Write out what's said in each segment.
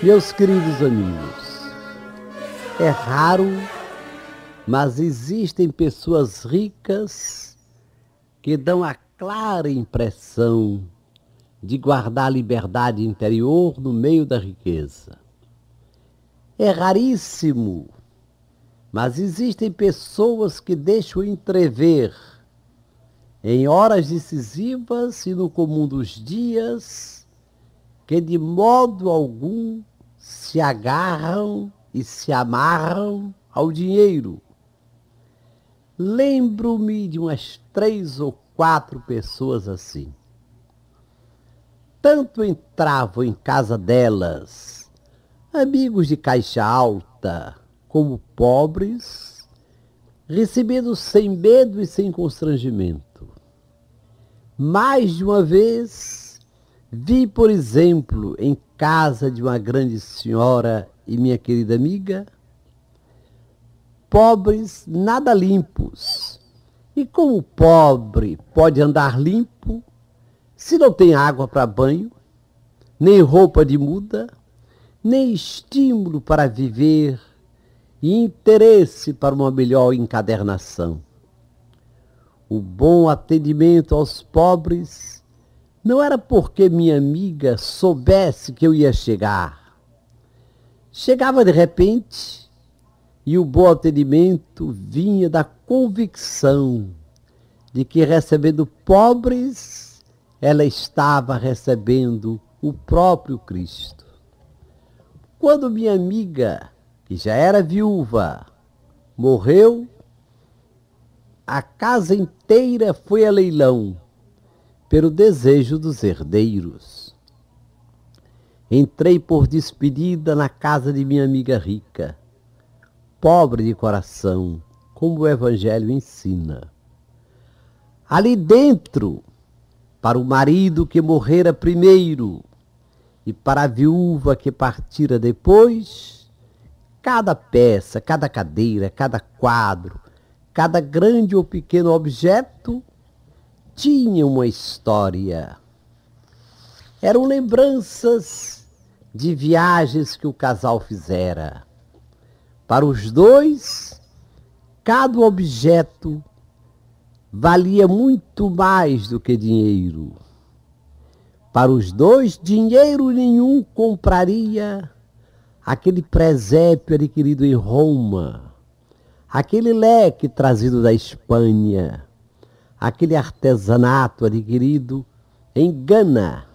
Meus queridos amigos, é raro, mas existem pessoas ricas que dão a clara impressão de guardar a liberdade interior no meio da riqueza. É raríssimo, mas existem pessoas que deixam entrever em horas decisivas e no comum dos dias que de modo algum se agarram e se amarram ao dinheiro. Lembro-me de umas três ou quatro pessoas assim. Tanto entravam em casa delas, amigos de caixa alta, como pobres, recebendo sem medo e sem constrangimento. Mais de uma vez Vi, por exemplo, em casa de uma grande senhora e minha querida amiga, pobres nada limpos. E como o pobre pode andar limpo se não tem água para banho, nem roupa de muda, nem estímulo para viver e interesse para uma melhor encadernação? O bom atendimento aos pobres não era porque minha amiga soubesse que eu ia chegar. Chegava de repente e o bom atendimento vinha da convicção de que recebendo pobres, ela estava recebendo o próprio Cristo. Quando minha amiga, que já era viúva, morreu, a casa inteira foi a leilão pelo desejo dos herdeiros. Entrei por despedida na casa de minha amiga rica, pobre de coração, como o Evangelho ensina. Ali dentro, para o marido que morrera primeiro e para a viúva que partira depois, cada peça, cada cadeira, cada quadro, cada grande ou pequeno objeto tinha uma história. Eram lembranças de viagens que o casal fizera. Para os dois, cada objeto valia muito mais do que dinheiro. Para os dois, dinheiro nenhum compraria aquele presépio adquirido em Roma, aquele leque trazido da Espanha, aquele artesanato adquirido em Gana.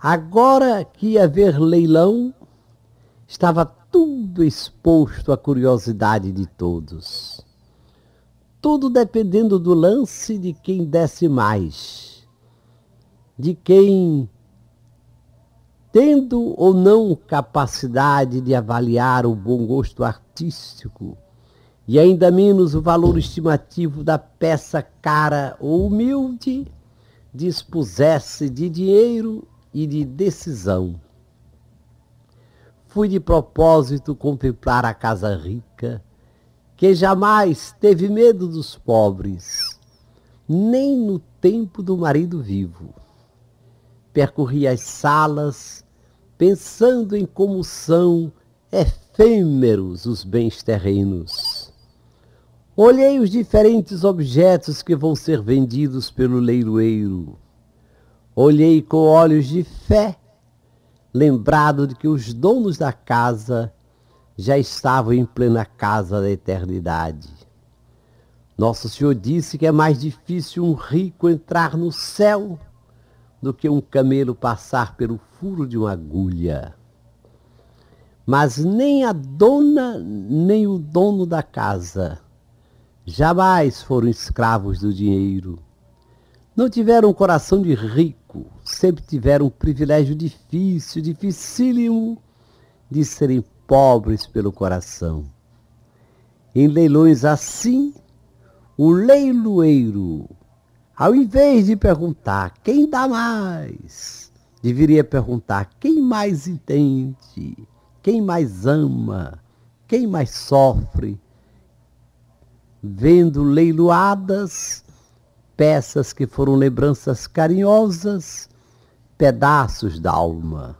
Agora que ia haver leilão, estava tudo exposto à curiosidade de todos. Tudo dependendo do lance de quem desse mais, de quem, tendo ou não capacidade de avaliar o bom gosto artístico, e ainda menos o valor estimativo da peça cara ou humilde, dispusesse de dinheiro e de decisão. Fui de propósito contemplar a casa rica, que jamais teve medo dos pobres, nem no tempo do marido vivo. Percorri as salas, pensando em como são efêmeros os bens terrenos Olhei os diferentes objetos que vão ser vendidos pelo leiloeiro. Olhei com olhos de fé, lembrado de que os donos da casa já estavam em plena casa da eternidade. Nosso Senhor disse que é mais difícil um rico entrar no céu do que um camelo passar pelo furo de uma agulha. Mas nem a dona, nem o dono da casa jamais foram escravos do dinheiro. Não tiveram um coração de rico, sempre tiveram um privilégio difícil, dificílimo, de serem pobres pelo coração. Em leilões assim, o leiloeiro, ao invés de perguntar quem dá mais, deveria perguntar quem mais entende, quem mais ama, quem mais sofre, vendo leiloadas peças que foram lembranças carinhosas, pedaços da alma.